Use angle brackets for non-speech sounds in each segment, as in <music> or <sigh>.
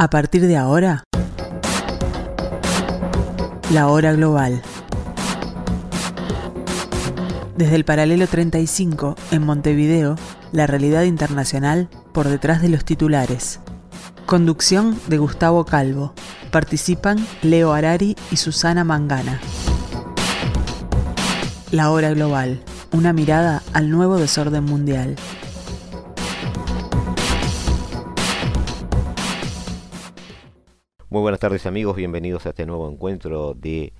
A partir de ahora, la hora global. Desde el paralelo 35, en Montevideo, la realidad internacional por detrás de los titulares. Conducción de Gustavo Calvo. Participan Leo Arari y Susana Mangana. La hora global. Una mirada al nuevo desorden mundial. Muy buenas tardes amigos, bienvenidos a este nuevo encuentro de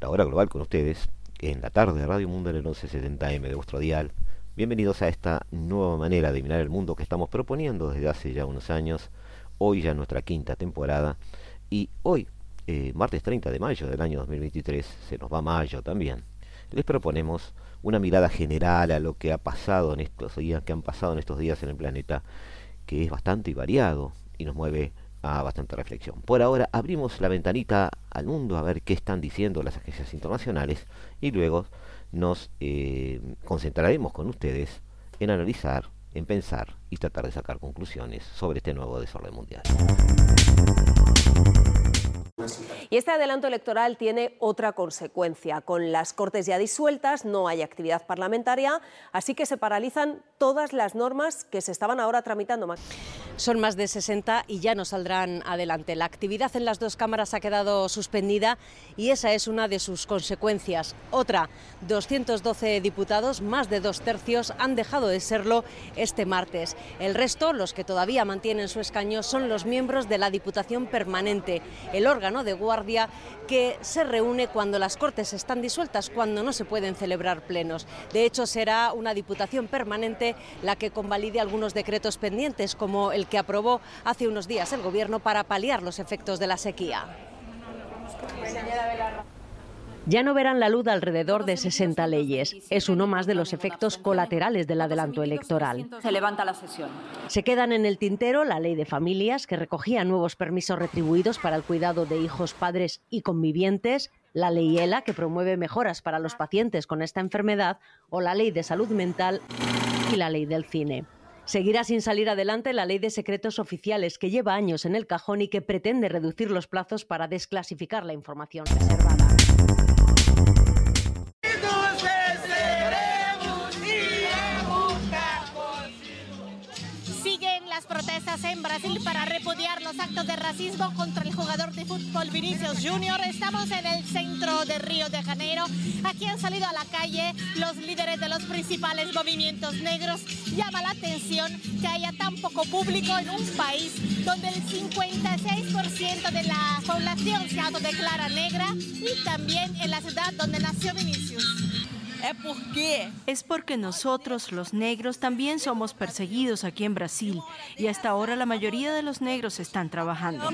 la hora global con ustedes en la tarde de Radio Mundo en el 1170M de vuestro dial. Bienvenidos a esta nueva manera de mirar el mundo que estamos proponiendo desde hace ya unos años, hoy ya nuestra quinta temporada y hoy, eh, martes 30 de mayo del año 2023, se nos va mayo también, les proponemos una mirada general a lo que ha pasado en estos días, que han pasado en estos días en el planeta, que es bastante variado y nos mueve a bastante reflexión. Por ahora abrimos la ventanita al mundo a ver qué están diciendo las agencias internacionales y luego nos eh, concentraremos con ustedes en analizar, en pensar y tratar de sacar conclusiones sobre este nuevo desorden mundial. Y este adelanto electoral tiene otra consecuencia. Con las Cortes ya disueltas, no hay actividad parlamentaria, así que se paralizan todas las normas que se estaban ahora tramitando. Son más de 60 y ya no saldrán adelante. La actividad en las dos cámaras ha quedado suspendida y esa es una de sus consecuencias. Otra, 212 diputados, más de dos tercios, han dejado de serlo este martes. El resto, los que todavía mantienen su escaño, son los miembros de la Diputación Permanente, el órgano de guardia que se reúne cuando las Cortes están disueltas, cuando no se pueden celebrar plenos. De hecho, será una Diputación Permanente la que convalide algunos decretos pendientes, como el que aprobó hace unos días el Gobierno para paliar los efectos de la sequía. Ya no verán la luz alrededor de 60 leyes. Es uno más de los efectos colaterales del adelanto electoral. Se levanta la sesión. Se quedan en el tintero la ley de familias, que recogía nuevos permisos retribuidos para el cuidado de hijos, padres y convivientes, la ley ELA, que promueve mejoras para los pacientes con esta enfermedad, o la ley de salud mental y la ley del cine. Seguirá sin salir adelante la ley de secretos oficiales que lleva años en el cajón y que pretende reducir los plazos para desclasificar la información reservada. En Brasil para repudiar los actos de racismo contra el jugador de fútbol Vinicius Junior. Estamos en el centro de Río de Janeiro. Aquí han salido a la calle los líderes de los principales movimientos negros. Llama la atención que haya tan poco público en un país donde el 56% de la población se autodeclara negra y también en la ciudad donde nació Vinicius. Es porque nosotros, los negros, también somos perseguidos aquí en Brasil y hasta ahora la mayoría de los negros están trabajando.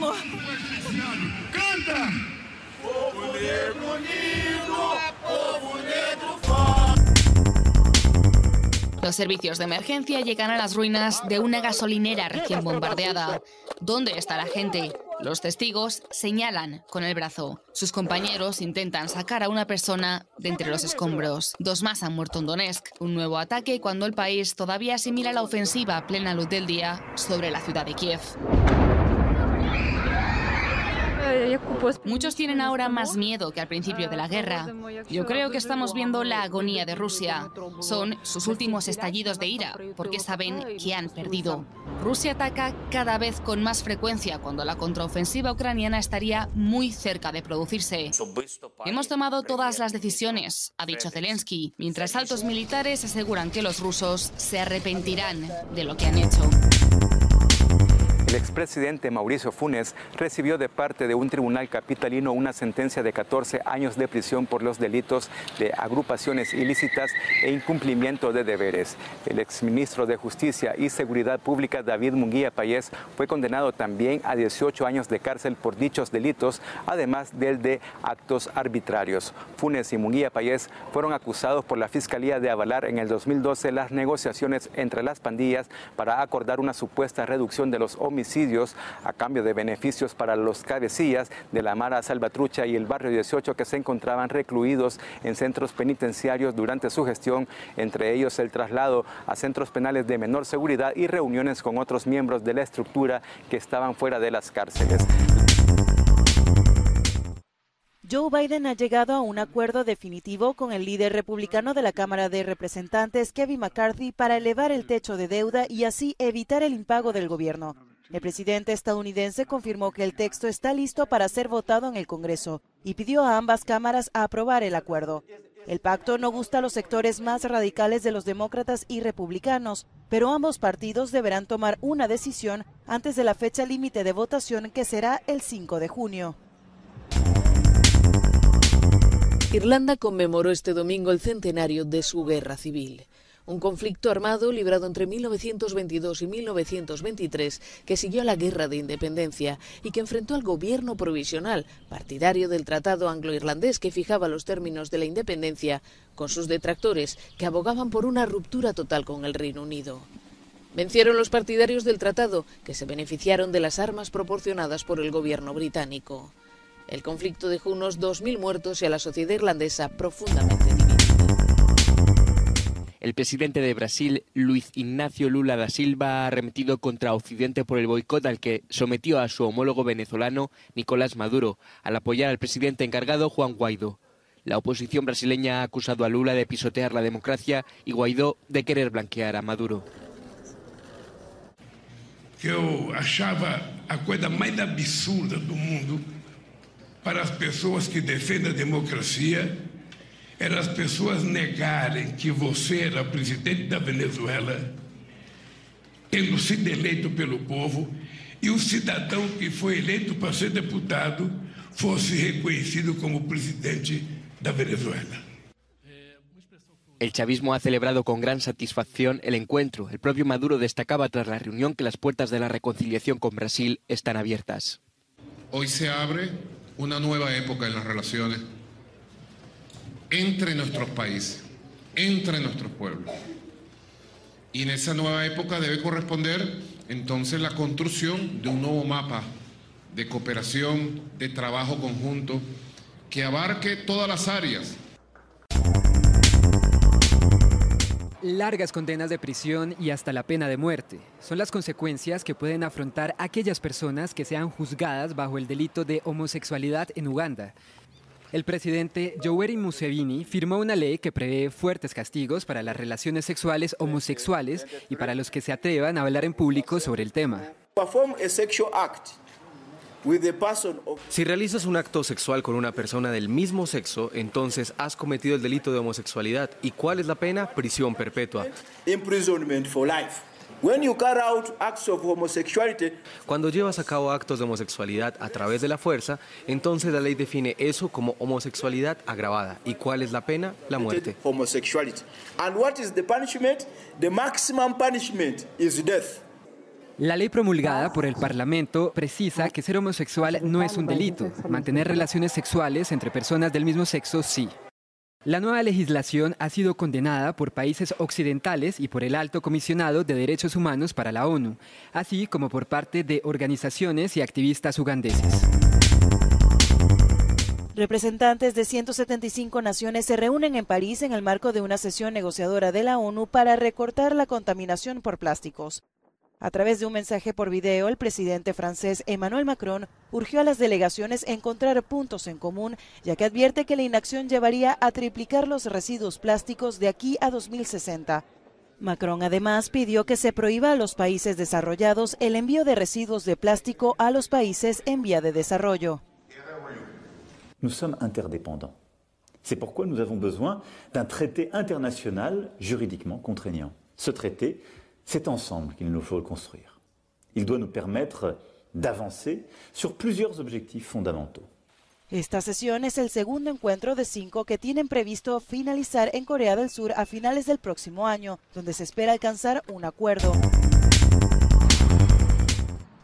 Los servicios de emergencia llegan a las ruinas de una gasolinera recién bombardeada. ¿Dónde está la gente? Los testigos señalan con el brazo. Sus compañeros intentan sacar a una persona de entre los escombros. Dos más han muerto en Donetsk. Un nuevo ataque cuando el país todavía asimila la ofensiva a plena luz del día sobre la ciudad de Kiev. Muchos tienen ahora más miedo que al principio de la guerra. Yo creo que estamos viendo la agonía de Rusia. Son sus últimos estallidos de ira, porque saben que han perdido. Rusia ataca cada vez con más frecuencia cuando la contraofensiva ucraniana estaría muy cerca de producirse. Hemos tomado todas las decisiones, ha dicho Zelensky, mientras altos militares aseguran que los rusos se arrepentirán de lo que han hecho. El expresidente Mauricio Funes recibió de parte de un tribunal capitalino una sentencia de 14 años de prisión por los delitos de agrupaciones ilícitas e incumplimiento de deberes. El exministro de Justicia y Seguridad Pública David Munguía Payés fue condenado también a 18 años de cárcel por dichos delitos, además del de actos arbitrarios. Funes y Munguía Payés fueron acusados por la Fiscalía de avalar en el 2012 las negociaciones entre las pandillas para acordar una supuesta reducción de los homicidios a cambio de beneficios para los cabecillas de la Mara Salvatrucha y el barrio 18 que se encontraban recluidos en centros penitenciarios durante su gestión, entre ellos el traslado a centros penales de menor seguridad y reuniones con otros miembros de la estructura que estaban fuera de las cárceles. Joe Biden ha llegado a un acuerdo definitivo con el líder republicano de la Cámara de Representantes, Kevin McCarthy, para elevar el techo de deuda y así evitar el impago del gobierno. El presidente estadounidense confirmó que el texto está listo para ser votado en el Congreso y pidió a ambas cámaras aprobar el acuerdo. El pacto no gusta a los sectores más radicales de los demócratas y republicanos, pero ambos partidos deberán tomar una decisión antes de la fecha límite de votación que será el 5 de junio. Irlanda conmemoró este domingo el centenario de su guerra civil. Un conflicto armado librado entre 1922 y 1923 que siguió a la guerra de independencia y que enfrentó al gobierno provisional, partidario del Tratado Anglo-Irlandés que fijaba los términos de la independencia, con sus detractores que abogaban por una ruptura total con el Reino Unido. Vencieron los partidarios del tratado, que se beneficiaron de las armas proporcionadas por el gobierno británico. El conflicto dejó unos 2.000 muertos y a la sociedad irlandesa profundamente. El presidente de Brasil, Luis Ignacio Lula da Silva, ha arremetido contra Occidente por el boicot al que sometió a su homólogo venezolano, Nicolás Maduro, al apoyar al presidente encargado, Juan Guaidó. La oposición brasileña ha acusado a Lula de pisotear la democracia y Guaidó de querer blanquear a Maduro. Eu achava a coisa mais absurda do mundo para as pessoas que defendem a democracia era as pessoas negarem que você era presidente da Venezuela, tendo sido eleito pelo povo, e o cidadão que foi eleito para ser deputado fosse reconhecido como presidente da Venezuela. El chavismo ha celebrado con gran satisfacción el encuentro. El propio Maduro destacaba tras la reunión que las puertas de la reconciliación con Brasil están abiertas. Hoy se abre una nueva época en las relaciones entre nuestros países, entre nuestros pueblos. Y en esa nueva época debe corresponder entonces la construcción de un nuevo mapa de cooperación, de trabajo conjunto, que abarque todas las áreas Largas condenas de prisión y hasta la pena de muerte son las consecuencias que pueden afrontar aquellas personas que sean juzgadas bajo el delito de homosexualidad en Uganda. El presidente Yoweri Museveni firmó una ley que prevé fuertes castigos para las relaciones sexuales homosexuales y para los que se atrevan a hablar en público sobre el tema. Si realizas un acto sexual con una persona del mismo sexo, entonces has cometido el delito de homosexualidad. ¿Y cuál es la pena? Prisión perpetua. Cuando llevas a cabo actos de homosexualidad a través de la fuerza, entonces la ley define eso como homosexualidad agravada. ¿Y cuál es la pena? La muerte. And what is the punishment? The maximum punishment is death. La ley promulgada por el Parlamento precisa que ser homosexual no es un delito. Mantener relaciones sexuales entre personas del mismo sexo sí. La nueva legislación ha sido condenada por países occidentales y por el Alto Comisionado de Derechos Humanos para la ONU, así como por parte de organizaciones y activistas ugandeses. Representantes de 175 naciones se reúnen en París en el marco de una sesión negociadora de la ONU para recortar la contaminación por plásticos. A través de un mensaje por video, el presidente francés Emmanuel Macron urgió a las delegaciones encontrar puntos en común, ya que advierte que la inacción llevaría a triplicar los residuos plásticos de aquí a 2060. Macron además pidió que se prohíba a los países desarrollados el envío de residuos de plástico a los países en vía de desarrollo. C'est pourquoi nous avons besoin d'un traité international juridiquement contraignant. Ce traité C'est ensemble qu'il nous faut le construire. Il doit nous permettre d'avancer sur plusieurs objectifs fondamentaux. Esta sesión es el segundo encuentro de cinco que tienen previsto finalizar en Corea del Sur a finales del próximo año, donde se espera alcanzar un acuerdo.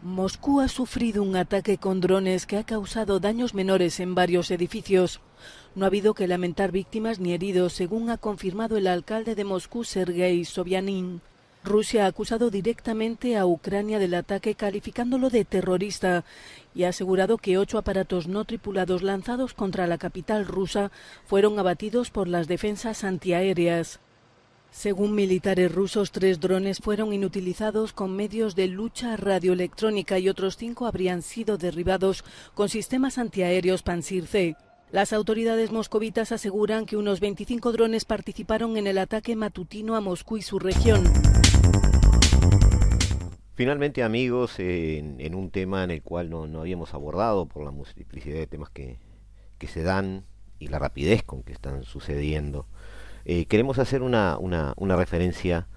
Moscú ha sufrido un ataque con drones que ha causado daños menores en varios edificios. No ha habido que lamentar víctimas ni heridos, según ha confirmado el alcalde de Moscú, Sergei Sobyanin. Rusia ha acusado directamente a Ucrania del ataque calificándolo de terrorista y ha asegurado que ocho aparatos no tripulados lanzados contra la capital rusa fueron abatidos por las defensas antiaéreas. Según militares rusos, tres drones fueron inutilizados con medios de lucha radioelectrónica y otros cinco habrían sido derribados con sistemas antiaéreos Pansir-C. Las autoridades moscovitas aseguran que unos 25 drones participaron en el ataque matutino a Moscú y su región. Finalmente, amigos, en, un tema en el cual no, habíamos abordado por la multiplicidad de temas que, que se dan y la rapidez con que están sucediendo, eh, queremos hacer una, una, referencia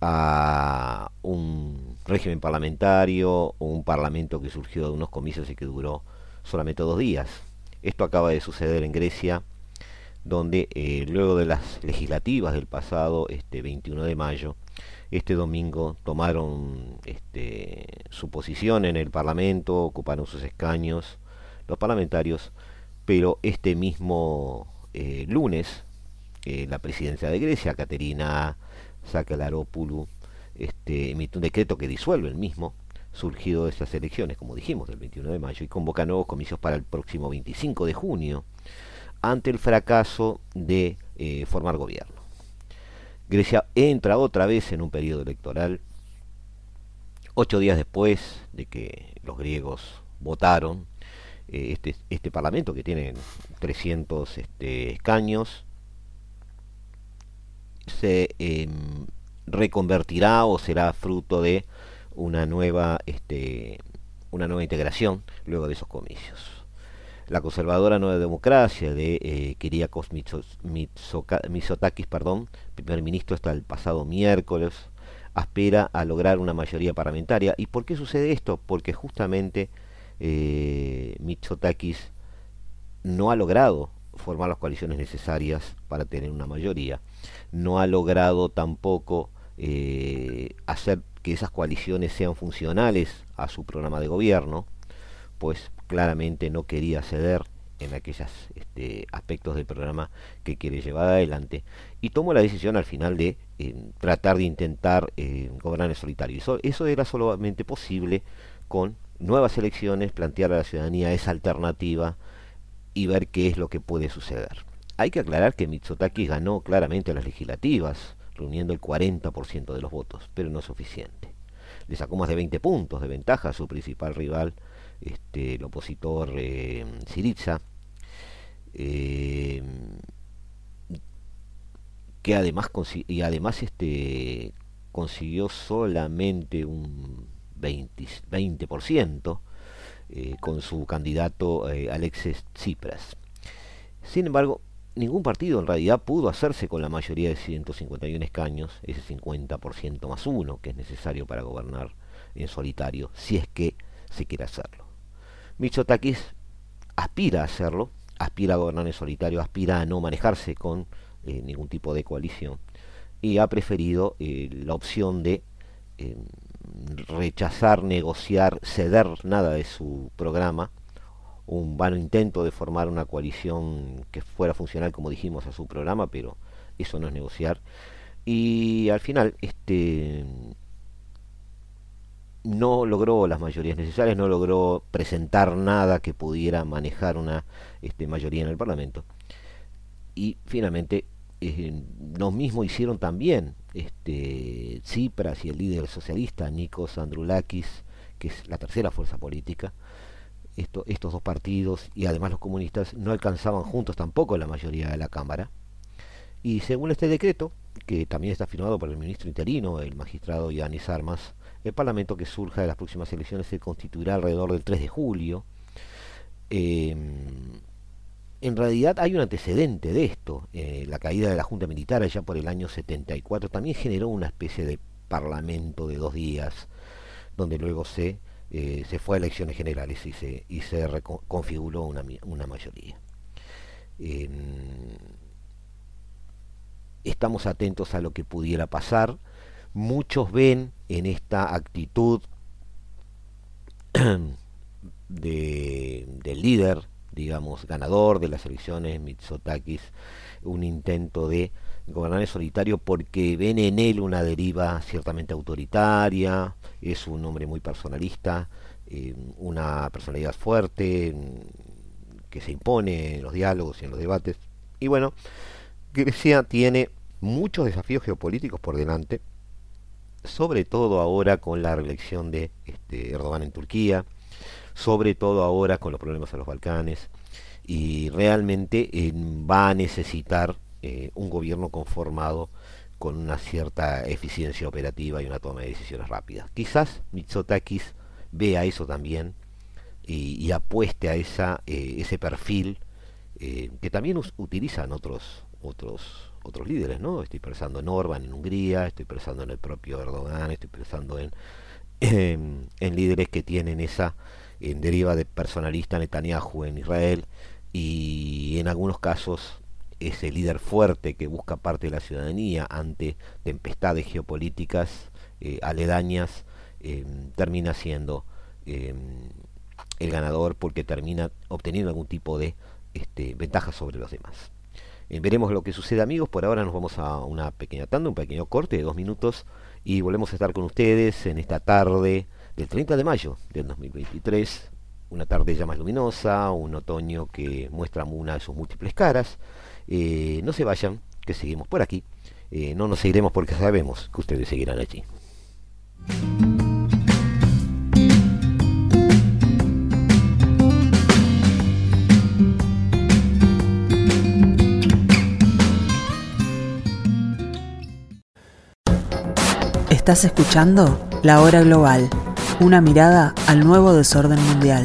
a un régimen parlamentario o un parlamento que surgió de unos comicios y que duró solamente dos días. Esto acaba de suceder en Grecia, donde eh, luego de las legislativas del pasado este 21 de mayo, este domingo tomaron este, su posición en el Parlamento, ocuparon sus escaños los parlamentarios, pero este mismo eh, lunes la presidencia de Grecia, Caterina Sakalaropoulou, este, emite un decreto que disuelve el mismo, surgido de estas elecciones, como dijimos, del 21 de mayo, y convoca nuevos comicios para el próximo 25 de junio, ante el fracaso de eh, formar gobierno. Grecia entra otra vez en un periodo electoral, ocho días después de que los griegos votaron, eh, este, este parlamento que tiene 300 este, escaños, se em, reconvertirá o será fruto de una nueva, este, una nueva integración luego de esos comicios. La conservadora Nueva Democracia de eh, Kiriakos Mitsotakis, perdón, primer ministro hasta el pasado miércoles, aspira a lograr una mayoría parlamentaria. ¿Y por qué sucede esto? Porque justamente eh, Mitsotakis no ha logrado formar las coaliciones necesarias para tener una mayoría no ha logrado tampoco eh, hacer que esas coaliciones sean funcionales a su programa de gobierno, pues claramente no quería ceder en aquellos este, aspectos del programa que quiere llevar adelante y tomó la decisión al final de eh, tratar de intentar eh, gobernar en solitario. Eso, eso era solamente posible con nuevas elecciones, plantear a la ciudadanía esa alternativa y ver qué es lo que puede suceder. Hay que aclarar que Mitsotakis ganó claramente las legislativas, reuniendo el 40% de los votos, pero no es suficiente. Le sacó más de 20 puntos de ventaja a su principal rival, este, el opositor eh, Siriza, eh, que además, y además este, consiguió solamente un 20%, eh, con su candidato Alexis Tsipras. Sin embargo, ningún partido en realidad pudo hacerse con la mayoría de 151 escaños, ese 50% más uno que es necesario para gobernar en solitario, si es que se quiere hacerlo. Michotakis aspira a hacerlo, aspira a gobernar en solitario, aspira a no manejarse con eh, ningún tipo de coalición y ha preferido eh, la opción de eh, rechazar, negociar, ceder nada de su programa un vano intento de formar una coalición que fuera funcional, como dijimos, a su programa, pero eso no es negociar. Y al final, este no logró las mayorías necesarias, no logró presentar nada que pudiera manejar una este, mayoría en el Parlamento. Y finalmente, eh, lo mismo hicieron también este, Tsipras y el líder socialista Nikos Androulakis, que es la tercera fuerza política, estos dos partidos y además los comunistas no alcanzaban juntos tampoco la mayoría de la Cámara. Y según este decreto, que también está firmado por el ministro interino, el magistrado Yanis Armas, el Parlamento que surja de las próximas elecciones se constituirá alrededor del 3 de julio. Em, en realidad hay un antecedente de esto. Eh, la caída de la Junta Militar allá por el año 74 también generó una especie de parlamento de dos días, donde luego se eh, se fue a elecciones generales y se, y se configuró una, una mayoría. estamos atentos a lo que pudiera pasar. Muchos ven en esta actitud <clears throat> de, del líder, digamos, ganador de las elecciones, Mitsotakis, un intento de gobernante solitario porque ven en él una deriva ciertamente autoritaria, es un hombre muy personalista, eh, una personalidad fuerte mm, que se impone en los diálogos y en los debates. Y bueno, Grecia tiene muchos desafíos geopolíticos por delante, sobre todo ahora con la reelección de este, Erdogan en Turquía, sobre todo ahora con los problemas en los Balcanes, y realmente eh, va a necesitar eh, un gobierno conformado con una cierta eficiencia operativa y una toma de decisiones rápidas. Quizás Mitsotakis vea eso también y, apueste a esa, eh, ese perfil que también utilizan otros, otros, otros líderes, ¿no? Estoy pensando en Orban en Hungría, estoy pensando en el propio Erdogan, estoy pensando en, en, líderes que tienen esa en deriva de personalista Netanyahu en Israel y en algunos casos ese líder fuerte que busca parte de la ciudadanía ante tempestades geopolíticas eh, aledañas em, termina siendo em, el ganador porque termina obteniendo algún tipo de este, ventaja sobre los demás. Eh, veremos lo que sucede amigos, por ahora nos vamos a una pequeña tanda, un pequeño corte de dos minutos y volvemos a estar con ustedes en esta tarde del 30 de mayo del 2023, una tarde ya más luminosa, un otoño que muestra una de sus múltiples caras. Eh, no se vayan, que seguimos por aquí. Eh, no nos seguiremos porque sabemos que ustedes seguirán allí. Estás escuchando La Hora Global, una mirada al nuevo desorden mundial.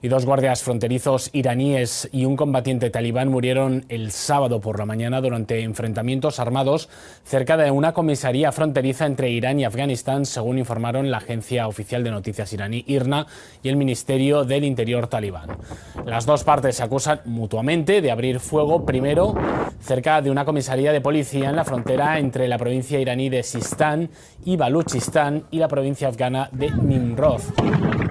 Y dos guardias fronterizos iraníes y un combatiente talibán murieron el sábado por la mañana durante enfrentamientos armados cerca de una comisaría fronteriza entre Irán y Afganistán, según informaron la agencia oficial de noticias iraní IRNA y el Ministerio del Interior talibán. Las dos partes se acusan mutuamente de abrir fuego primero cerca de una comisaría de policía en la frontera entre la provincia iraní de Sistán y Baluchistán y la provincia afgana de Nimrod.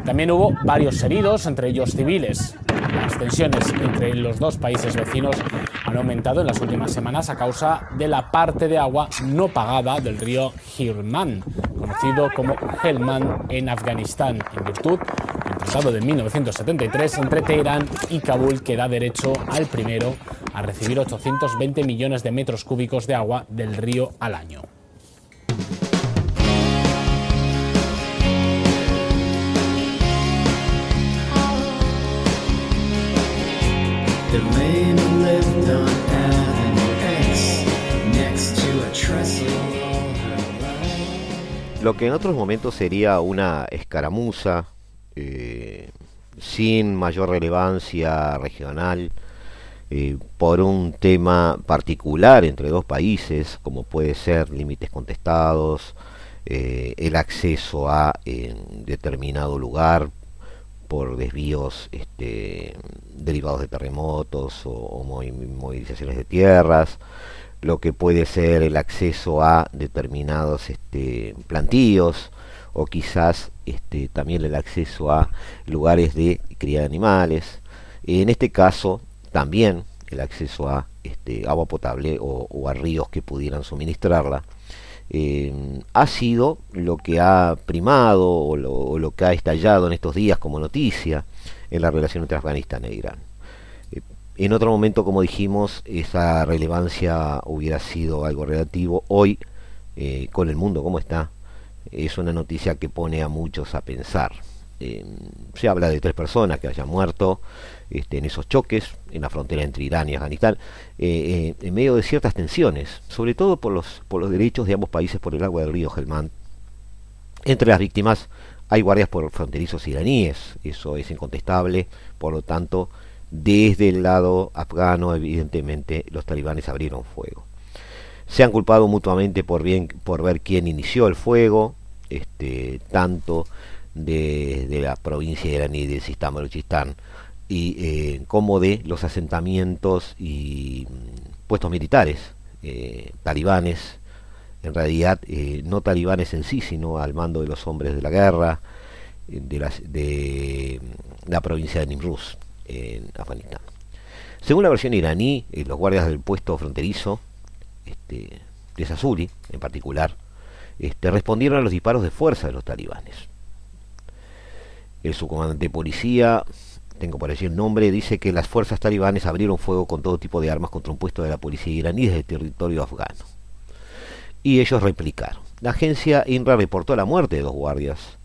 También hubo varios heridos, entre ellos civiles. Las tensiones entre los dos países vecinos han aumentado en las últimas semanas a causa de la parte de agua no pagada del río Hirman, conocido como Helmand en Afganistán, en virtud del tratado de 1973 entre Teherán y Kabul que da derecho al primero a recibir 820 millones de metros cúbicos de agua del río al año. Lo que en otros momentos sería una escaramuza eh, sin mayor relevancia regional eh, por un tema particular entre dos países, como puede ser límites contestados, eh, el acceso a determinado lugar por desvíos este, derivados de terremotos o, movilizaciones de tierras, lo que puede ser el acceso a determinados este, plantíos o quizás este, también el acceso a lugares de cría de animales. En este caso también el acceso a este, agua potable o a ríos que pudieran suministrarla eh, ha sido lo que ha primado o lo, que ha estallado en estos días como noticia en la relación entre Afganistán e Irán. En otro momento, como dijimos, esa relevancia hubiera sido algo relativo. Hoy, eh, con el mundo como está, es una noticia que pone a muchos a pensar. se habla de tres personas que hayan muerto, este, en esos choques en la frontera entre Irán y Afganistán, eh, eh, en medio de ciertas tensiones, sobre todo por los, por los derechos de ambos países por el agua del río Helmand. Entre las víctimas hay guardias por fronterizos iraníes, eso es incontestable, por lo tanto, desde el lado afgano, evidentemente, los talibanes abrieron fuego. Se han culpado mutuamente por, bien, por ver quién inició el fuego, este, tanto de, la provincia iraní de Sistán y eh, como de los asentamientos y mm, puestos militares eh, talibanes, en realidad eh, no talibanes en sí, sino al mando de los hombres de la guerra de, de mm, la provincia de Nimruz, en Afganistán. Según la versión iraní, eh, los guardias del puesto fronterizo, este, de Sasuli en particular, este, respondieron a los disparos de fuerza de los talibanes. El subcomandante de policía, tengo por decir el nombre, dice que las fuerzas talibanes abrieron fuego con todo tipo de armas contra un puesto de la policía iraní desde el territorio afgano. Y ellos replicaron. La agencia INRA reportó la muerte de dos guardias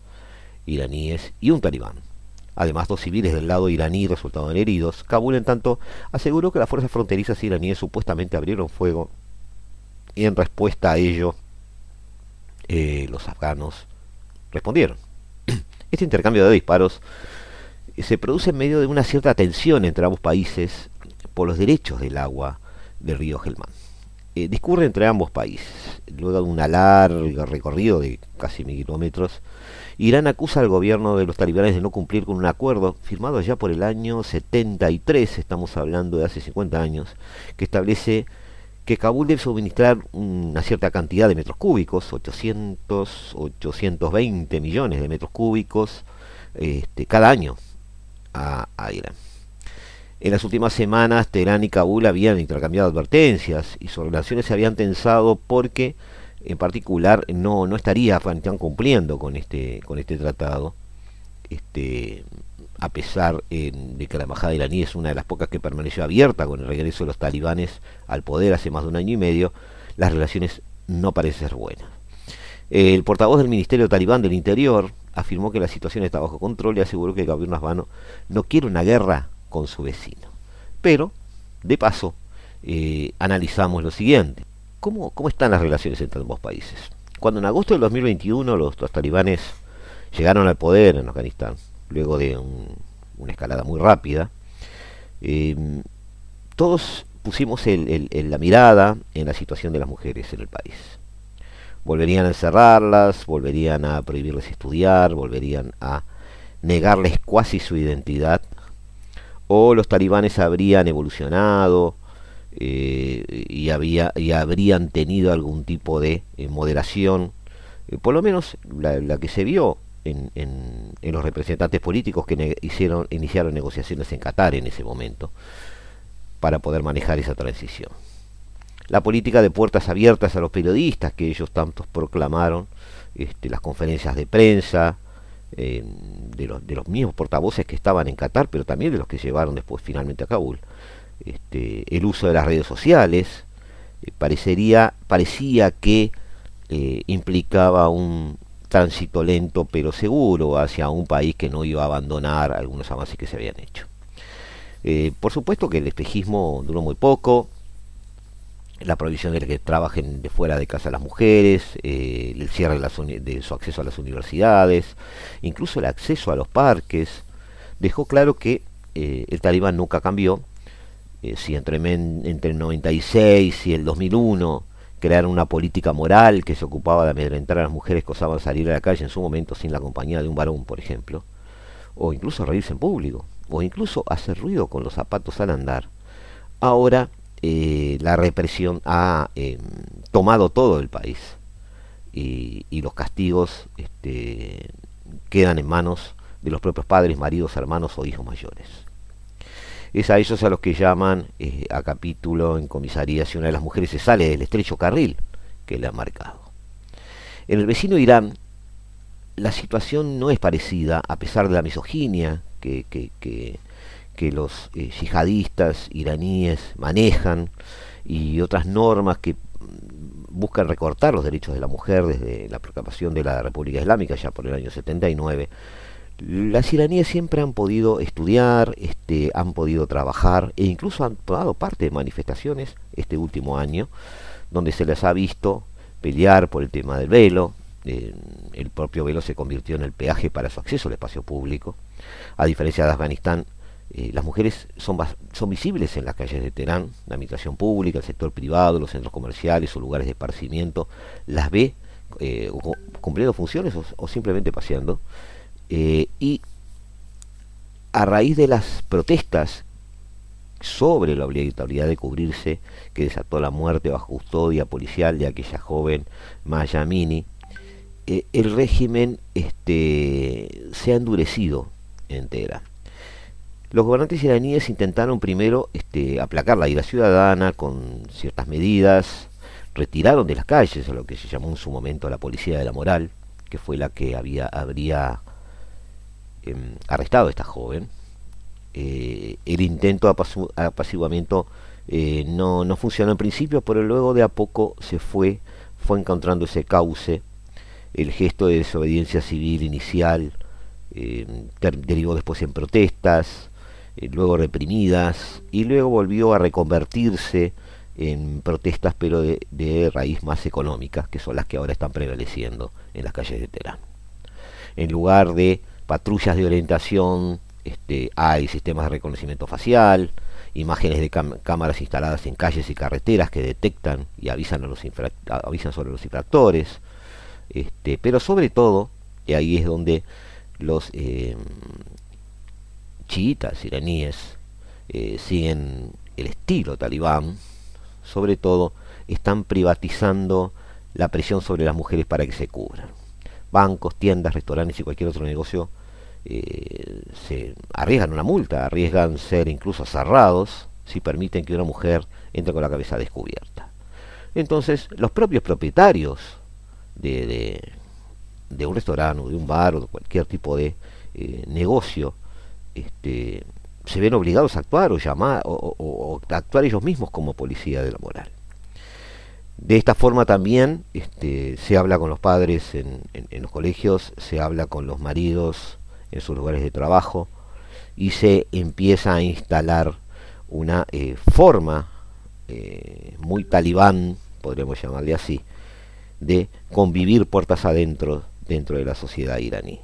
iraníes y un talibán. Además, dos civiles del lado iraní resultaron heridos. Kabul, en tanto, aseguró que las fuerzas fronterizas iraníes supuestamente abrieron fuego y en respuesta a ello eh, los afganos respondieron. <clears throat> Este intercambio de disparos eh, se produce en medio de una cierta tensión entre ambos países por los derechos del agua del río Helmand. Eh, discurre entre ambos países. Luego de un largo recorrido de casi mil kilómetros, Irán acusa al gobierno de los talibanes de no cumplir con un acuerdo firmado ya por el año 73, estamos hablando de hace 50 años, que establece que Kabul debe suministrar una cierta cantidad de metros cúbicos, 800, 820 millones de metros cúbicos este, cada año a, Irán. En las últimas semanas, Teherán y Kabul habían intercambiado advertencias y sus relaciones se habían tensado porque, en particular, no, no estaría cumpliendo con este, con este tratado. Este, a pesar de que la embajada iraní es una de las pocas que permaneció abierta con el regreso de los talibanes al poder hace más de un año y medio, las relaciones no parecen ser buenas. El portavoz del Ministerio Talibán del Interior afirmó que la situación está bajo control y aseguró que el gobierno afgano no quiere una guerra con su vecino. Pero, de paso, eh, analizamos lo siguiente. ¿Cómo, ¿Cómo están las relaciones entre ambos países? Cuando en agosto del 2021 los talibanes llegaron al poder en Afganistán, luego de una escalada muy rápida, eh, todos pusimos la mirada en la situación de las mujeres en el país. Volverían a encerrarlas, volverían a prohibirles estudiar, volverían a negarles cuasi su identidad, o los talibanes habrían evolucionado eh, y, había, y habrían tenido algún tipo de eh, moderación, por lo menos la que se vio en, los representantes políticos que hicieron, iniciaron negociaciones en Qatar en ese momento para poder manejar esa transición. La política de puertas abiertas a los periodistas que ellos tantos proclamaron, este, las conferencias de prensa, de, los, de, los, mismos portavoces que estaban en Qatar, pero también de los que llevaron después finalmente a Kabul. Este, el uso de las redes sociales, eh, parecería, parecía que eh, implicaba un, tránsito lento pero seguro hacia un país que no iba a abandonar algunos avances que se habían hecho. Eh, por supuesto que el espejismo duró muy poco, la prohibición de que trabajen de fuera de casa las mujeres, el cierre de, su acceso a las universidades, incluso el acceso a los parques, dejó claro que el talibán nunca cambió. Si entre, el 96 y el 2001 crear una política moral que se ocupaba de amedrentar a las mujeres que osaban salir a la calle en su momento sin la compañía de un varón, por ejemplo, o incluso reírse en público, o incluso hacer ruido con los zapatos al andar. Ahora eh, la represión ha eh, tomado todo el país y, los castigos este, quedan en manos de los propios padres, maridos, hermanos o hijos mayores es a ellos a los que llaman eh, a capítulo en comisaría si una de las mujeres se sale del estrecho carril que le han marcado. En el vecino Irán, la situación no es parecida, a pesar de la misoginia que, que, los eh, yihadistas iraníes manejan y otras normas que buscan recortar los derechos de la mujer desde la proclamación de la República Islámica ya por el año 79 las iraníes siempre han podido estudiar, este, han podido trabajar e incluso han dado parte de manifestaciones este último año, donde se les ha visto pelear por el tema del velo. el propio velo se convirtió en el peaje para su acceso al espacio público. A diferencia de Afganistán, eh, las mujeres son, son visibles en las calles de Teherán, la administración pública, el sector privado, los centros comerciales o lugares de esparcimiento, las ve eh, cumpliendo funciones o simplemente paseando. Eh, y a raíz de las protestas sobre la obligatoriedad de cubrirse que desató la muerte bajo custodia policial de aquella joven Mayamini, eh, el régimen este, se ha endurecido en Los gobernantes iraníes intentaron primero este, aplacar la ira ciudadana con ciertas medidas, retiraron de las calles a lo que se llamó en su momento la policía de la moral, que fue la que había, habría em, arrestado esta joven. Eh, el intento de apaciguamiento eh, no, no funcionó en principio, pero luego de a poco se fue, fue encontrando ese cauce. El gesto de desobediencia civil inicial em, derivó después en protestas, eh, luego reprimidas, y luego volvió a reconvertirse en protestas, pero de, raíz más económica, que son las que ahora están prevaleciendo en las calles de Teherán. En lugar de patrullas de orientación, este, hay sistemas de reconocimiento facial, imágenes de cámaras instaladas en calles y carreteras que detectan y avisan, a los sobre los infractores, este, pero sobre todo, y ahí es donde los eh, chiitas iraníes eh, siguen el estilo talibán, sobre todo, están privatizando la presión sobre las mujeres para que se cubran. Bancos, tiendas, restaurantes y cualquier otro negocio eh, se arriesgan una multa, arriesgan ser incluso cerrados si permiten que una mujer entre con la cabeza descubierta. Entonces, los propios propietarios de, un restaurante o de un bar o de cualquier tipo de eh, negocio este, se ven obligados a actuar o llamar actuar ellos mismos como policía de la moral. De esta forma también este, se habla con los padres en, los colegios, se habla con los maridos en sus lugares de trabajo y se empieza a instalar una eh, forma eh, muy talibán, podríamos llamarle así, de convivir puertas adentro dentro de la sociedad iraní.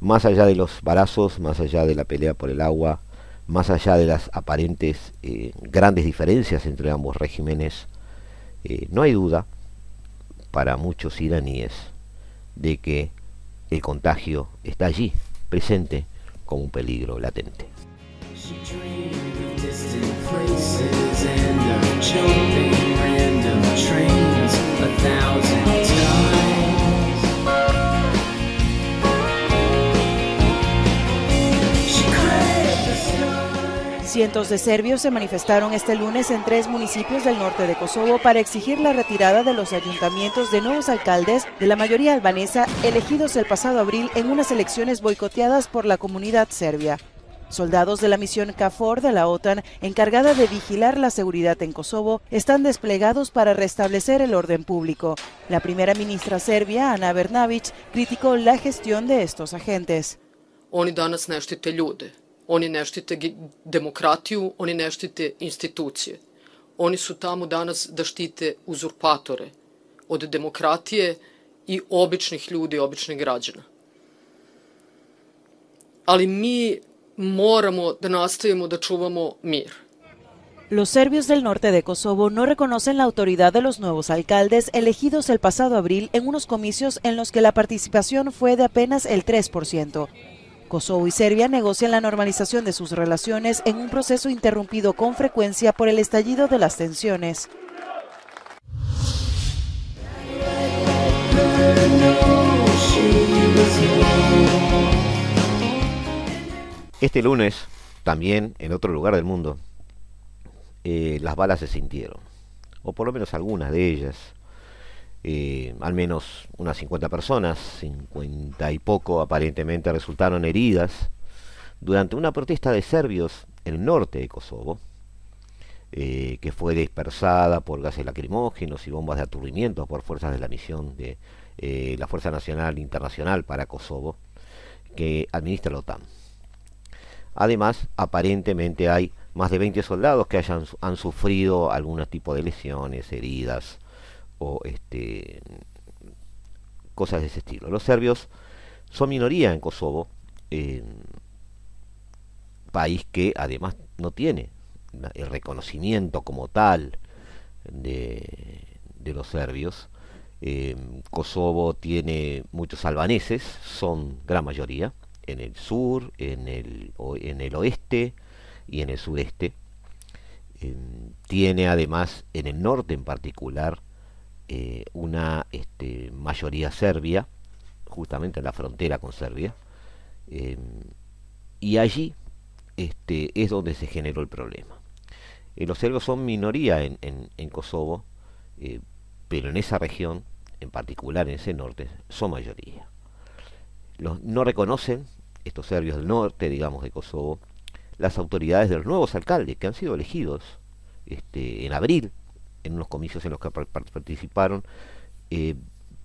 Más allá de los barazos, más allá de la pelea por el agua, más allá de las aparentes eh, grandes diferencias entre ambos regímenes, no hay duda para muchos iraníes de que el contagio está allí, presente, como un peligro latente. Cientos de serbios se manifestaron este lunes en tres municipios del norte de Kosovo para exigir la retirada de los ayuntamientos de nuevos alcaldes de la mayoría albanesa elegidos el pasado abril en unas elecciones boicoteadas por la comunidad serbia. Soldados de la misión KFOR de la OTAN, encargada de vigilar la seguridad en Kosovo, están desplegados para restablecer el orden público. La primera ministra serbia, Ana Bernavić, criticó la gestión de estos agentes. Demokratiju, oni ne štite institucije. Oni su tamo danas da štite uzurpatore od demokratije i običnih ljudi, običnih građana. Ali mi moramo da nastavimo da čuvamo mir. Los serbios del norte de Kosovo no reconocen la autoridad de los nuevos alcaldes elegidos el pasado abril en unos comicios en los que la participación fue de apenas el 3%. Kosovo y Serbia negocian la normalización de sus relaciones en un proceso interrumpido con frecuencia por el estallido de las tensiones. Este lunes, también en otro lugar del mundo, eh, las balas se sintieron, o por lo menos algunas de ellas, eh, al menos unas 50 personas, 50 y poco aparentemente resultaron heridas durante una protesta de serbios en el norte de Kosovo, eh, que fue dispersada por gases lacrimógenos y bombas de aturdimiento por fuerzas de la misión de eh, la Fuerza Nacional Internacional para Kosovo, que administra la OTAN. Además, aparentemente hay más de 20 soldados que hayan, han sufrido algún tipo de lesiones, heridas, o este, cosas de ese estilo. Los serbios son minoría en Kosovo, país que además no tiene el reconocimiento como tal de, los serbios. Kosovo tiene muchos albaneses, son gran mayoría, en el sur, en el, en el oeste y en el sureste. tiene además en el norte en particular eh, una este, mayoría serbia, justamente en la frontera con Serbia, em, y allí este, es donde se generó el problema. Eh, los serbios son minoría en, en, Kosovo, eh, pero en esa región, en particular en ese norte, son mayoría. Los, no reconocen, estos serbios del norte, digamos, de Kosovo, las autoridades de los nuevos alcaldes que han sido elegidos este, en abril, en unos comicios en los que participaron, eh,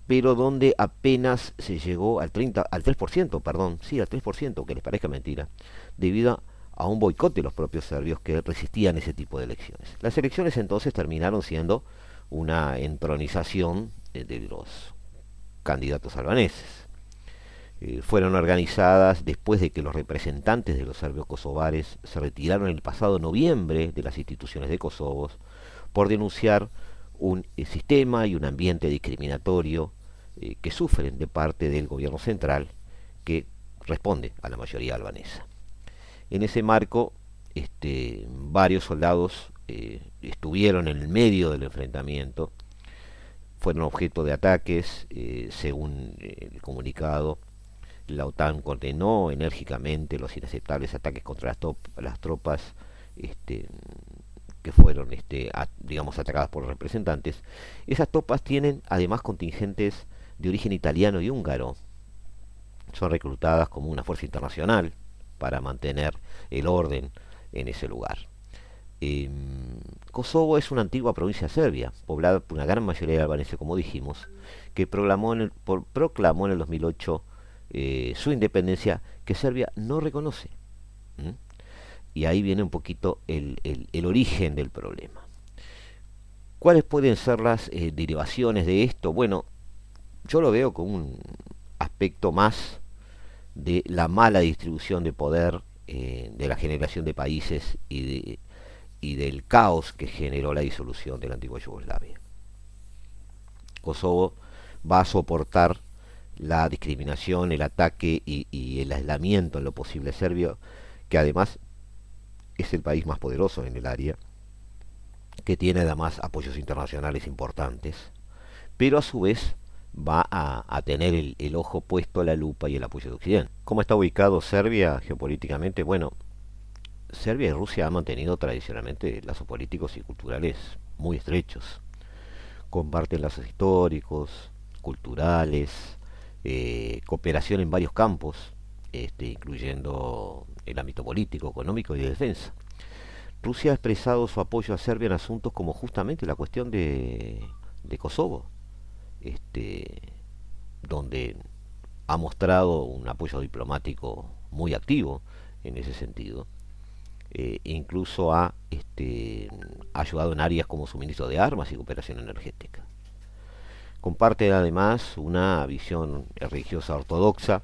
pero donde apenas se llegó al 30, al 3%, perdón, sí, al 3%, que les parezca mentira, debido a un boicot de los propios serbios que resistían ese tipo de elecciones. Las elecciones entonces terminaron siendo una entronización eh, de los candidatos albaneses. Eh, fueron organizadas después de que los representantes de los serbios kosovares se retiraron el pasado noviembre de las instituciones de Kosovo por denunciar un eh, sistema y un ambiente discriminatorio eh, que sufren de parte del gobierno central que responde a la mayoría albanesa. En ese marco, este, varios soldados estuvieron en el medio del enfrentamiento, fueron objeto de ataques, según el comunicado, la OTAN condenó enérgicamente los inaceptables ataques contra las, tropas este, que fueron, este, digamos, atacadas por representantes. Esas tropas tienen además contingentes de origen italiano y húngaro. Son reclutadas como una fuerza internacional para mantener el orden en ese lugar. Em, Kosovo es una antigua provincia serbia, poblada por una gran mayoría de albaneses, como dijimos, que proclamó en el, proclamó en el 2008 eh, su independencia que Serbia no reconoce. Y ahí viene un poquito el, origen del problema. ¿Cuáles pueden ser las eh, derivaciones de esto? Bueno, yo lo veo como un aspecto más de la mala distribución de poder, eh, de la generación de países y, y del caos que generó la disolución de la antigua Yugoslavia. Kosovo va a soportar la discriminación, el ataque y, el aislamiento en lo posible serbio, que además es el país más poderoso en el área, que tiene además apoyos internacionales importantes, pero a su vez va a, tener el, ojo puesto a la lupa y el apoyo de Occidente. ¿Cómo está ubicado Serbia geopolíticamente? Bueno, Serbia y Rusia han mantenido tradicionalmente lazos políticos y culturales muy estrechos. Comparten lazos históricos, culturales, eh, cooperación en varios campos, este, incluyendo el ámbito político, económico y de defensa. Rusia ha expresado su apoyo a Serbia en asuntos como justamente la cuestión de, Kosovo, este, donde ha mostrado un apoyo diplomático muy activo en ese sentido. Eh, incluso ha este, ayudado en áreas como suministro de armas y cooperación energética. Comparte además una visión religiosa ortodoxa.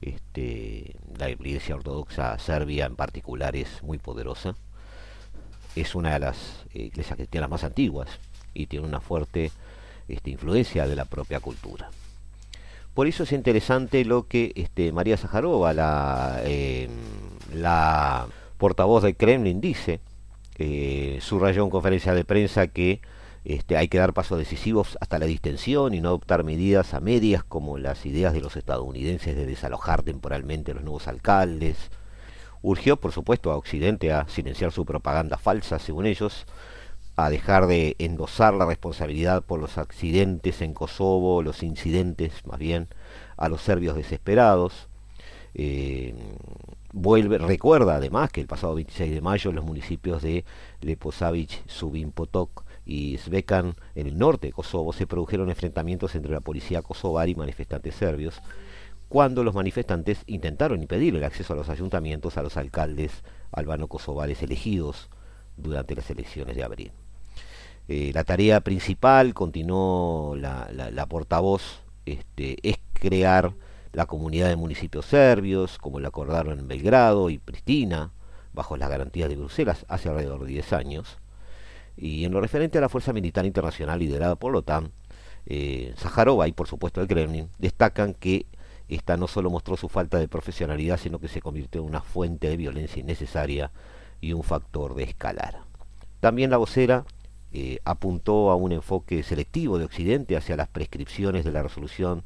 Este, la iglesia ortodoxa serbia en particular es muy poderosa. Es una de las iglesias cristianas más antiguas y tiene una fuerte este, influencia de la propia cultura. Por eso es interesante lo que este, María Zaharova, la, em, la portavoz del Kremlin, dice. Eh, subrayó en conferencia de prensa que este, hay que dar pasos decisivos hasta la distensión y no adoptar medidas a medias como las ideas de los estadounidenses de desalojar temporalmente a los nuevos alcaldes. Urgió, por supuesto, a Occidente a silenciar su propaganda falsa, según ellos, a dejar de endosar la responsabilidad por los accidentes en Kosovo, los incidentes más bien, a los serbios desesperados. Eh, vuelve, recuerda además que el pasado 26 de mayo los municipios de Leposavic, Subin Potok, y Svekan, en el norte de Kosovo, se produjeron enfrentamientos entre la policía kosovar y manifestantes serbios, cuando los manifestantes intentaron impedir el acceso a los ayuntamientos a los alcaldes albano-kosovares elegidos durante las elecciones de abril. Eh, la tarea principal, continuó la, portavoz, este, es crear la comunidad de municipios serbios, como lo acordaron en Belgrado y Pristina, bajo las garantías de Bruselas hace alrededor de 10 años. Y en lo referente a la Fuerza Militar Internacional liderada por la OTAN, eh, y por supuesto el Kremlin destacan que esta no solo mostró su falta de profesionalidad, sino que se convirtió en una fuente de violencia innecesaria y un factor de escalar. También la vocera eh, apuntó a un enfoque selectivo de Occidente hacia las prescripciones de la resolución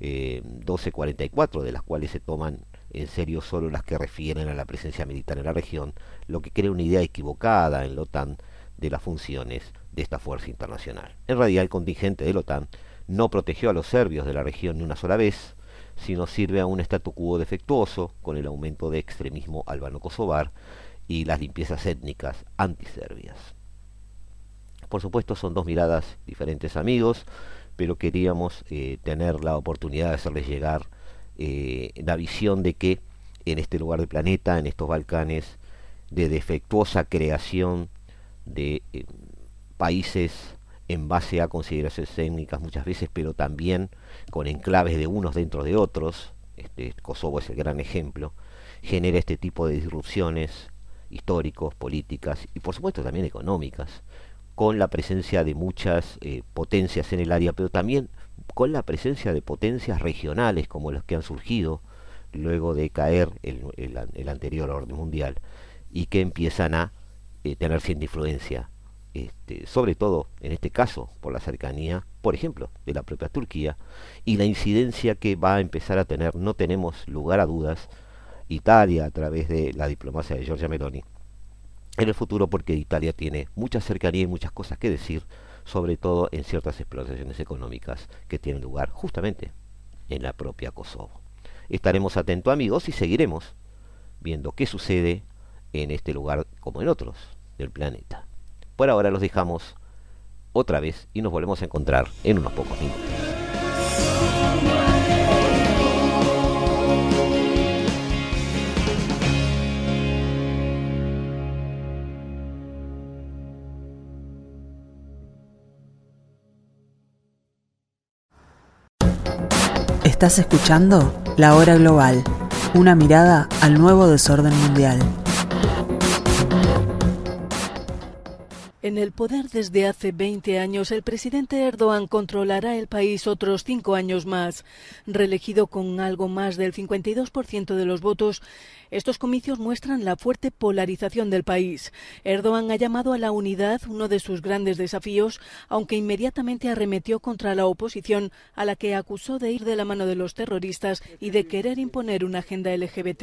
1244, eh, de las cuales se toman en serio solo las que refieren a la presencia militar en la región, lo que crea una idea equivocada en la OTAN de las funciones de esta fuerza internacional. En realidad el contingente de la OTAN no protegió a los serbios de la región ni una sola vez, sino sirve a un statu quo defectuoso con el aumento de extremismo albano-kosovar y las limpiezas étnicas antiserbias. Por supuesto son dos miradas diferentes amigos, pero queríamos eh, tener la oportunidad de hacerles llegar eh, la visión de que en este lugar del planeta, en estos Balcanes, de defectuosa creación de eh, países en base a consideraciones técnicas muchas veces, pero también con enclaves de unos dentro de otros, este, Kosovo es el gran ejemplo, genera este tipo de disrupciones históricos, políticas y por supuesto también económicas, con la presencia de muchas eh, potencias en el área, pero también con la presencia de potencias regionales como las que han surgido luego de caer el, anterior orden mundial y que empiezan a eh, tener cierta influencia, este, sobre todo en este caso por la cercanía, por ejemplo, de la propia Turquía y la incidencia que va a empezar a tener, no tenemos lugar a dudas, Italia a través de la diplomacia de Giorgia Meloni en el futuro porque Italia tiene mucha cercanía y muchas cosas que decir, sobre todo en ciertas explotaciones económicas que tienen lugar justamente en la propia Kosovo. Estaremos atentos amigos y seguiremos viendo qué sucede en este lugar como en otros del planeta. Por ahora los dejamos otra vez y nos volvemos a encontrar en unos pocos minutos. Estás escuchando La Hora Global, una mirada al nuevo desorden mundial. En el poder desde hace 20 años, el presidente Erdogan controlará el país otros cinco años más. Reelegido con algo más del 52% de los votos, estos comicios muestran la fuerte polarización del país. Erdogan ha llamado a la unidad uno de sus grandes desafíos, aunque inmediatamente arremetió contra la oposición, a la que acusó de ir de la mano de los terroristas y de querer imponer una agenda LGBT.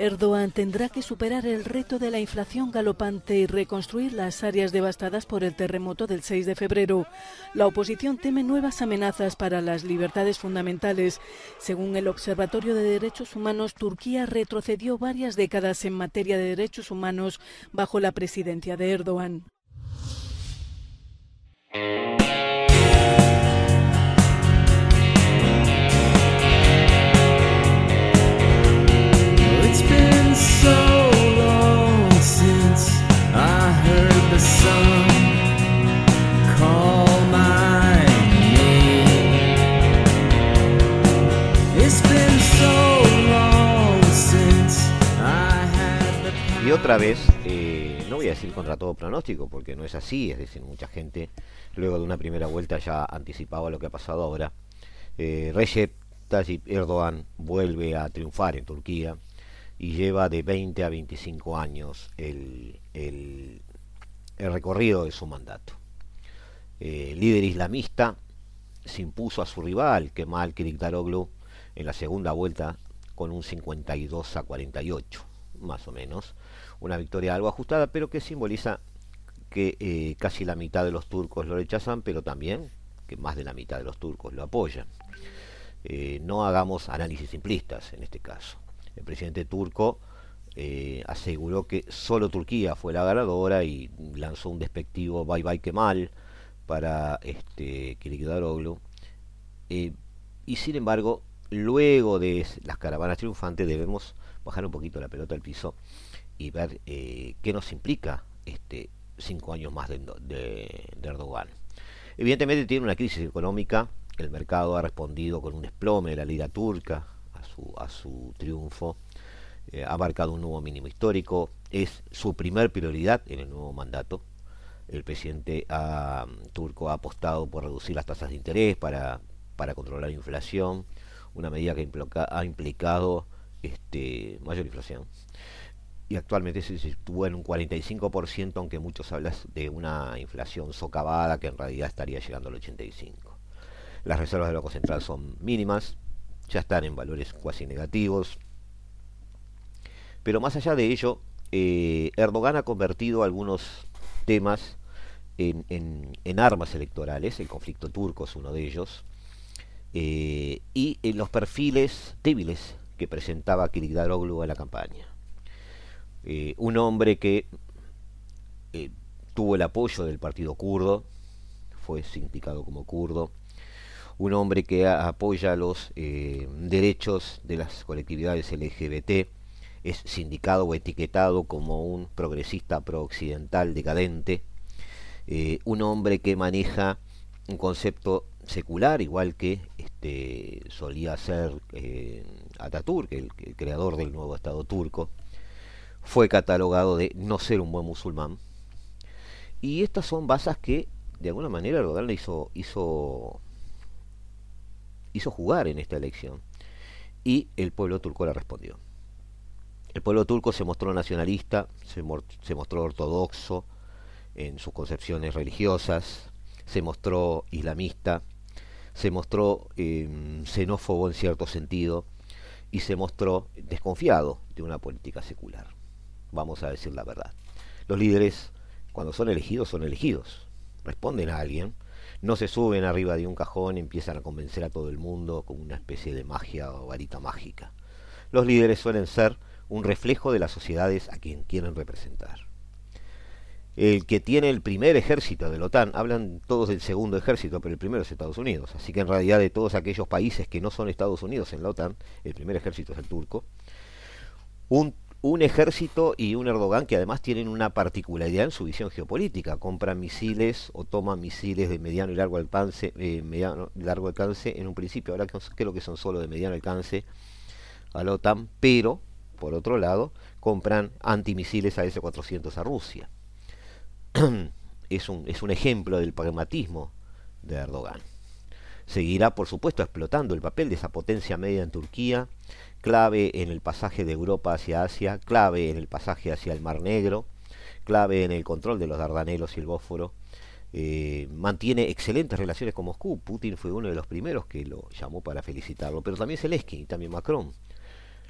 Erdogan tendrá que superar el reto de la inflación galopante y reconstruir las áreas devastadas por el terremoto del 6 de febrero. La oposición teme nuevas amenazas para las libertades fundamentales. Según el Observatorio de Derechos Humanos, Turquía retrocedió varias décadas en materia de derechos humanos bajo la presidencia de Erdogan. Vez, eh, no voy a decir contra todo pronóstico, porque no es así, es decir, mucha gente luego de una primera vuelta ya anticipaba lo que ha pasado ahora. Eh, Recep Tayyip Erdogan vuelve a triunfar en Turquía y lleva de 20 a 25 años el, el, recorrido de su mandato. Eh, líder islamista se impuso a su rival, Kemal Kılıçdaroğlu, en la segunda vuelta con un 52 a 48, más o menos una victoria algo ajustada, pero que simboliza que eh, casi la mitad de los turcos lo rechazan, pero también que más de la mitad de los turcos lo apoyan. Eh, no hagamos análisis simplistas en este caso. El presidente turco eh, aseguró que solo Turquía fue la ganadora y lanzó un despectivo bye bye que mal para este Kilikdaroglu. y sin embargo, luego de las caravanas triunfantes debemos bajar un poquito la pelota al piso y ver eh, qué nos implica este cinco años más de, Erdogan. Evidentemente tiene una crisis económica el mercado ha respondido con un desplome de la lira turca a su, a su triunfo, eh, ha marcado un nuevo mínimo histórico, es su primer prioridad en el nuevo mandato. El presidente ah, turco ha apostado por reducir las tasas de interés para, para controlar la inflación, una medida que ha implicado este, mayor inflación. Y actualmente se sitúa en un 45%, aunque muchos hablan de una inflación socavada que en realidad estaría llegando al 85%. Las reservas del Banco Central son mínimas, ya están en valores cuasi negativos. Pero más allá de ello, eh, Erdogan ha convertido algunos temas en, armas electorales, el conflicto turco es uno de ellos, eh, y en los perfiles débiles que presentaba Kilicdaroglu en la campaña. Eh, un hombre que eh, tuvo el apoyo del partido kurdo, fue sindicado como kurdo, un hombre que apoya los derechos de las colectividades LGBT, es sindicado o etiquetado como un progresista pro-occidental decadente, un hombre que maneja un concepto secular, igual que este, solía ser eh, Ataturk, el, creador del nuevo Estado turco, fue catalogado de no ser un buen musulmán. Y estas son bases que, de alguna manera, Erdogan le hizo, hizo, hizo jugar en esta elección. Y el pueblo turco le respondió. El pueblo turco se mostró nacionalista, se, se mostró ortodoxo en sus concepciones religiosas, se mostró islamista, se mostró em, xenófobo en cierto sentido y se mostró desconfiado de una política secular. Vamos a decir la verdad. Los líderes, cuando son elegidos, son elegidos. Responden a alguien, no se suben arriba de un cajón y empiezan a convencer a todo el mundo con una especie de magia o varita mágica. Los líderes suelen ser un reflejo de las sociedades a quien quieren representar el que tiene el primer ejército de la OTAN, hablan todos del segundo ejército, pero el primero es Estados Unidos. Así que en realidad de todos aquellos países que no son Estados Unidos en la OTAN, el primer ejército es el turco. Un, ejército y un Erdogan que además tienen una particularidad en su visión geopolítica. Compran misiles o toman misiles de mediano y largo alcance, eh, mediano, largo alcance en un principio. Ahora creo que son solo de mediano alcance a la OTAN, pero por otro lado compran antimisiles a S-400 a Rusia. <clears throat> es, un, es un ejemplo del pragmatismo de Erdogan. Seguirá, por supuesto, explotando el papel de esa potencia media en Turquía, clave en el pasaje de Europa hacia Asia, clave en el pasaje hacia el Mar Negro, clave en el control de los Dardanelos y el Bósforo. Eh, mantiene excelentes relaciones con Moscú. Putin fue uno de los primeros que lo llamó para felicitarlo, pero también Zelensky y también Macron,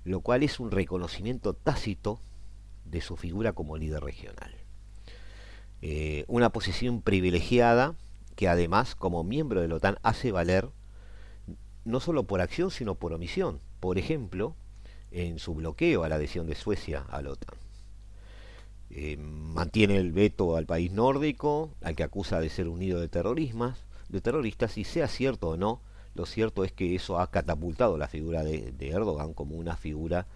lo cual es un reconocimiento tácito de su figura como líder regional. Eh, una posición privilegiada que además como miembro de la OTAN hace valer no solo por acción sino por omisión. Por ejemplo, en su bloqueo a la adhesión de Suecia a la OTAN. Eh, mantiene el veto al país nórdico, al que acusa de ser unido de terroristas, de terroristas, y sea cierto o no, lo cierto es que eso ha catapultado la figura de Erdogan como una figura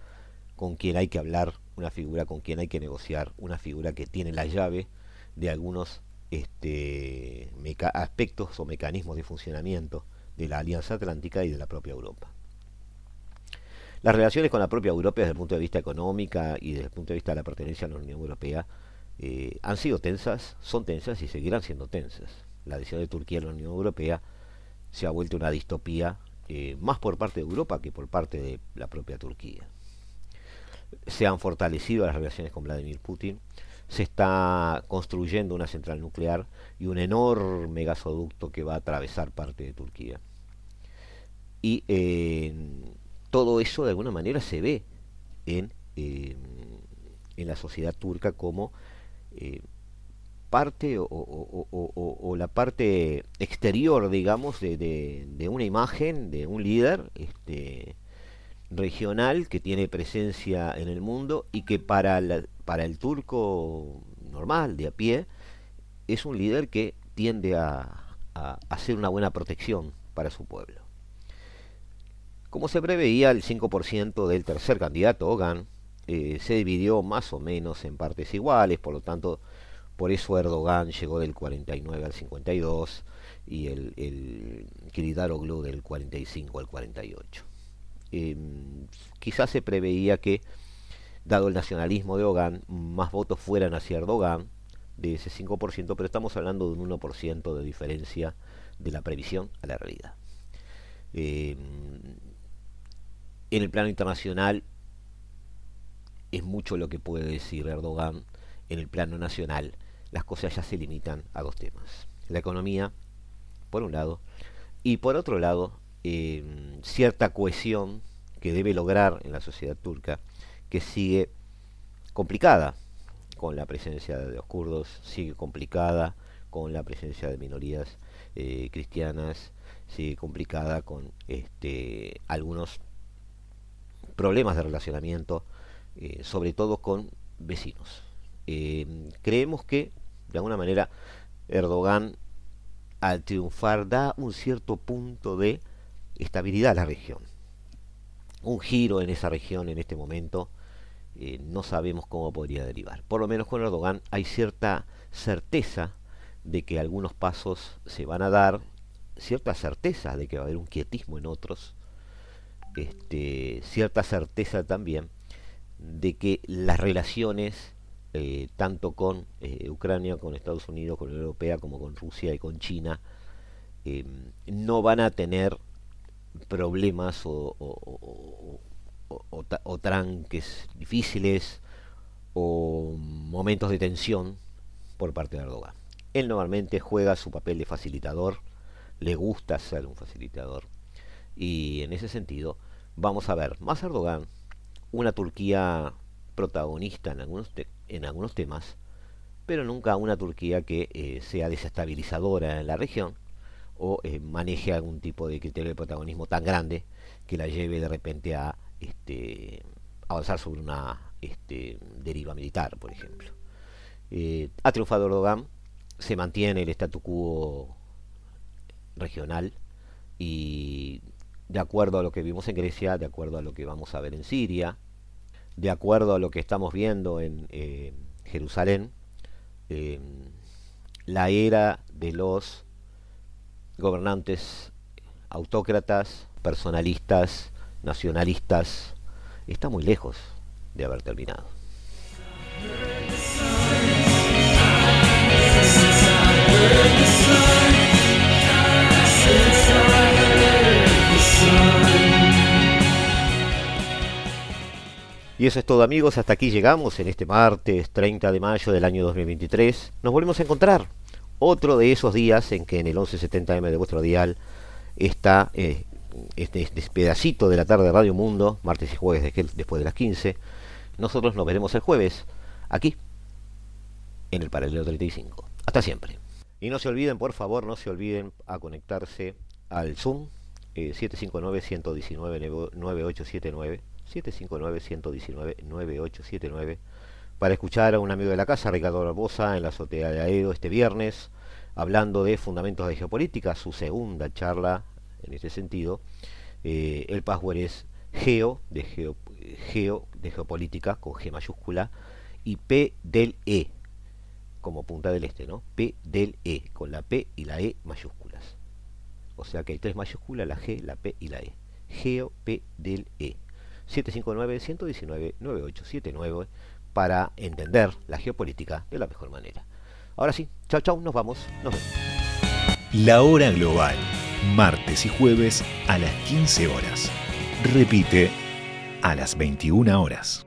con quien hay que hablar, una figura con quien hay que negociar, una figura que tiene la llave de algunos este, aspectos o mecanismos de funcionamiento de la Alianza Atlántica y de la propia Europa. Las relaciones con la propia Europa desde el punto de vista económico y desde el punto de vista de la pertenencia a la Unión Europea eh, han sido tensas, son tensas y seguirán siendo tensas. La adhesión de Turquía a la Unión Europea se ha vuelto una distopía eh, más por parte de Europa que por parte de la propia Turquía. Se han fortalecido las relaciones con Vladimir Putin, se está construyendo una central nuclear y un enorme gasoducto que va a atravesar parte de Turquía. Y todo eso de alguna manera se ve en, eh, en la sociedad turca como eh, parte o, la parte exterior, digamos, de, de, una imagen de un líder este, regional que tiene presencia en el mundo y que para, para el turco normal, de a pie, es un líder que tiende a, hacer una buena protección para su pueblo. Como se preveía, el 5% del tercer candidato, Ogan, eh, se dividió más o menos en partes iguales, por lo tanto, por eso Erdogan llegó del 49 al 52, y el, el del 45 al 48. Em, quizás se preveía que, dado el nacionalismo de Hogan, más votos fueran hacia Erdogan de ese 5%, pero estamos hablando de un 1% de diferencia de la previsión a la realidad. Em, en el plano internacional es mucho lo que puede decir Erdogan. En el plano nacional las cosas ya se limitan a dos temas. La economía, por un lado, y por otro lado, em, cierta cohesión que debe lograr en la sociedad turca, que sigue complicada con la presencia de los kurdos, sigue complicada con la presencia de minorías eh, cristianas, sigue complicada con este, algunos problemas de relacionamiento, eh, sobre todo con vecinos. Eh, creemos que, de alguna manera, Erdogan, al triunfar, da un cierto punto de estabilidad a la región. Un giro en esa región en este momento, eh, no sabemos cómo podría derivar. Por lo menos con Erdogan hay cierta certeza de que algunos pasos se van a dar, cierta certeza de que va a haber un quietismo en otros, este, cierta certeza también de que las relaciones, eh, tanto con eh, Ucrania, con Estados Unidos, con la Unión Europea, como con Rusia y con China, em, no van a tener problemas o, o, tranques difíciles o momentos de tensión por parte de Erdogan. Él normalmente juega su papel de facilitador, le gusta ser un facilitador, y en ese sentido, vamos a ver más Erdogan, una Turquía protagonista en algunos, en algunos temas, pero nunca una Turquía que eh, sea desestabilizadora en la región o eh, maneje algún tipo de criterio de protagonismo tan grande que la lleve de repente a este, avanzar sobre una este, deriva militar, por ejemplo. Eh, ha triunfado Erdogan, se mantiene el statu quo regional y de acuerdo a lo que vimos en Grecia, de acuerdo a lo que vamos a ver en Siria, de acuerdo a lo que estamos viendo en Jerusalén, eh, la era de los gobernantes autócratas, personalistas, nacionalistas, está muy lejos de haber terminado. Y eso es todo amigos, hasta aquí llegamos en este martes 30 de mayo del año 2023. Nos volvemos a encontrar otro de esos días en que en el 1170M de vuestro dial está eh, este, este, pedacito de la tarde de Radio Mundo, martes y jueves después de las 15. Nosotros nos veremos el jueves aquí en el paralelo 35. Hasta siempre. Y no se olviden, por favor, no se olviden a conectarse al Zoom 759-119-9879. 759-119-9879 para escuchar a un amigo de la casa, Ricardo Barbosa, en la azotea de Aedo este viernes, hablando de fundamentos de geopolítica, su segunda charla en ese sentido. Eh, el password es geo de, geo, geo de geopolítica con G mayúscula y P del E como punta del este, ¿no? P del E, con la P y la E mayúsculas. O sea que hay tres mayúsculas, la G, la P y la E. Geo P del E. 759-119-9879 para entender la geopolítica de la mejor manera. Ahora sí, chao chao, nos vamos, nos vemos. La hora global, martes y jueves a las 15 horas. Repite a las 21 horas.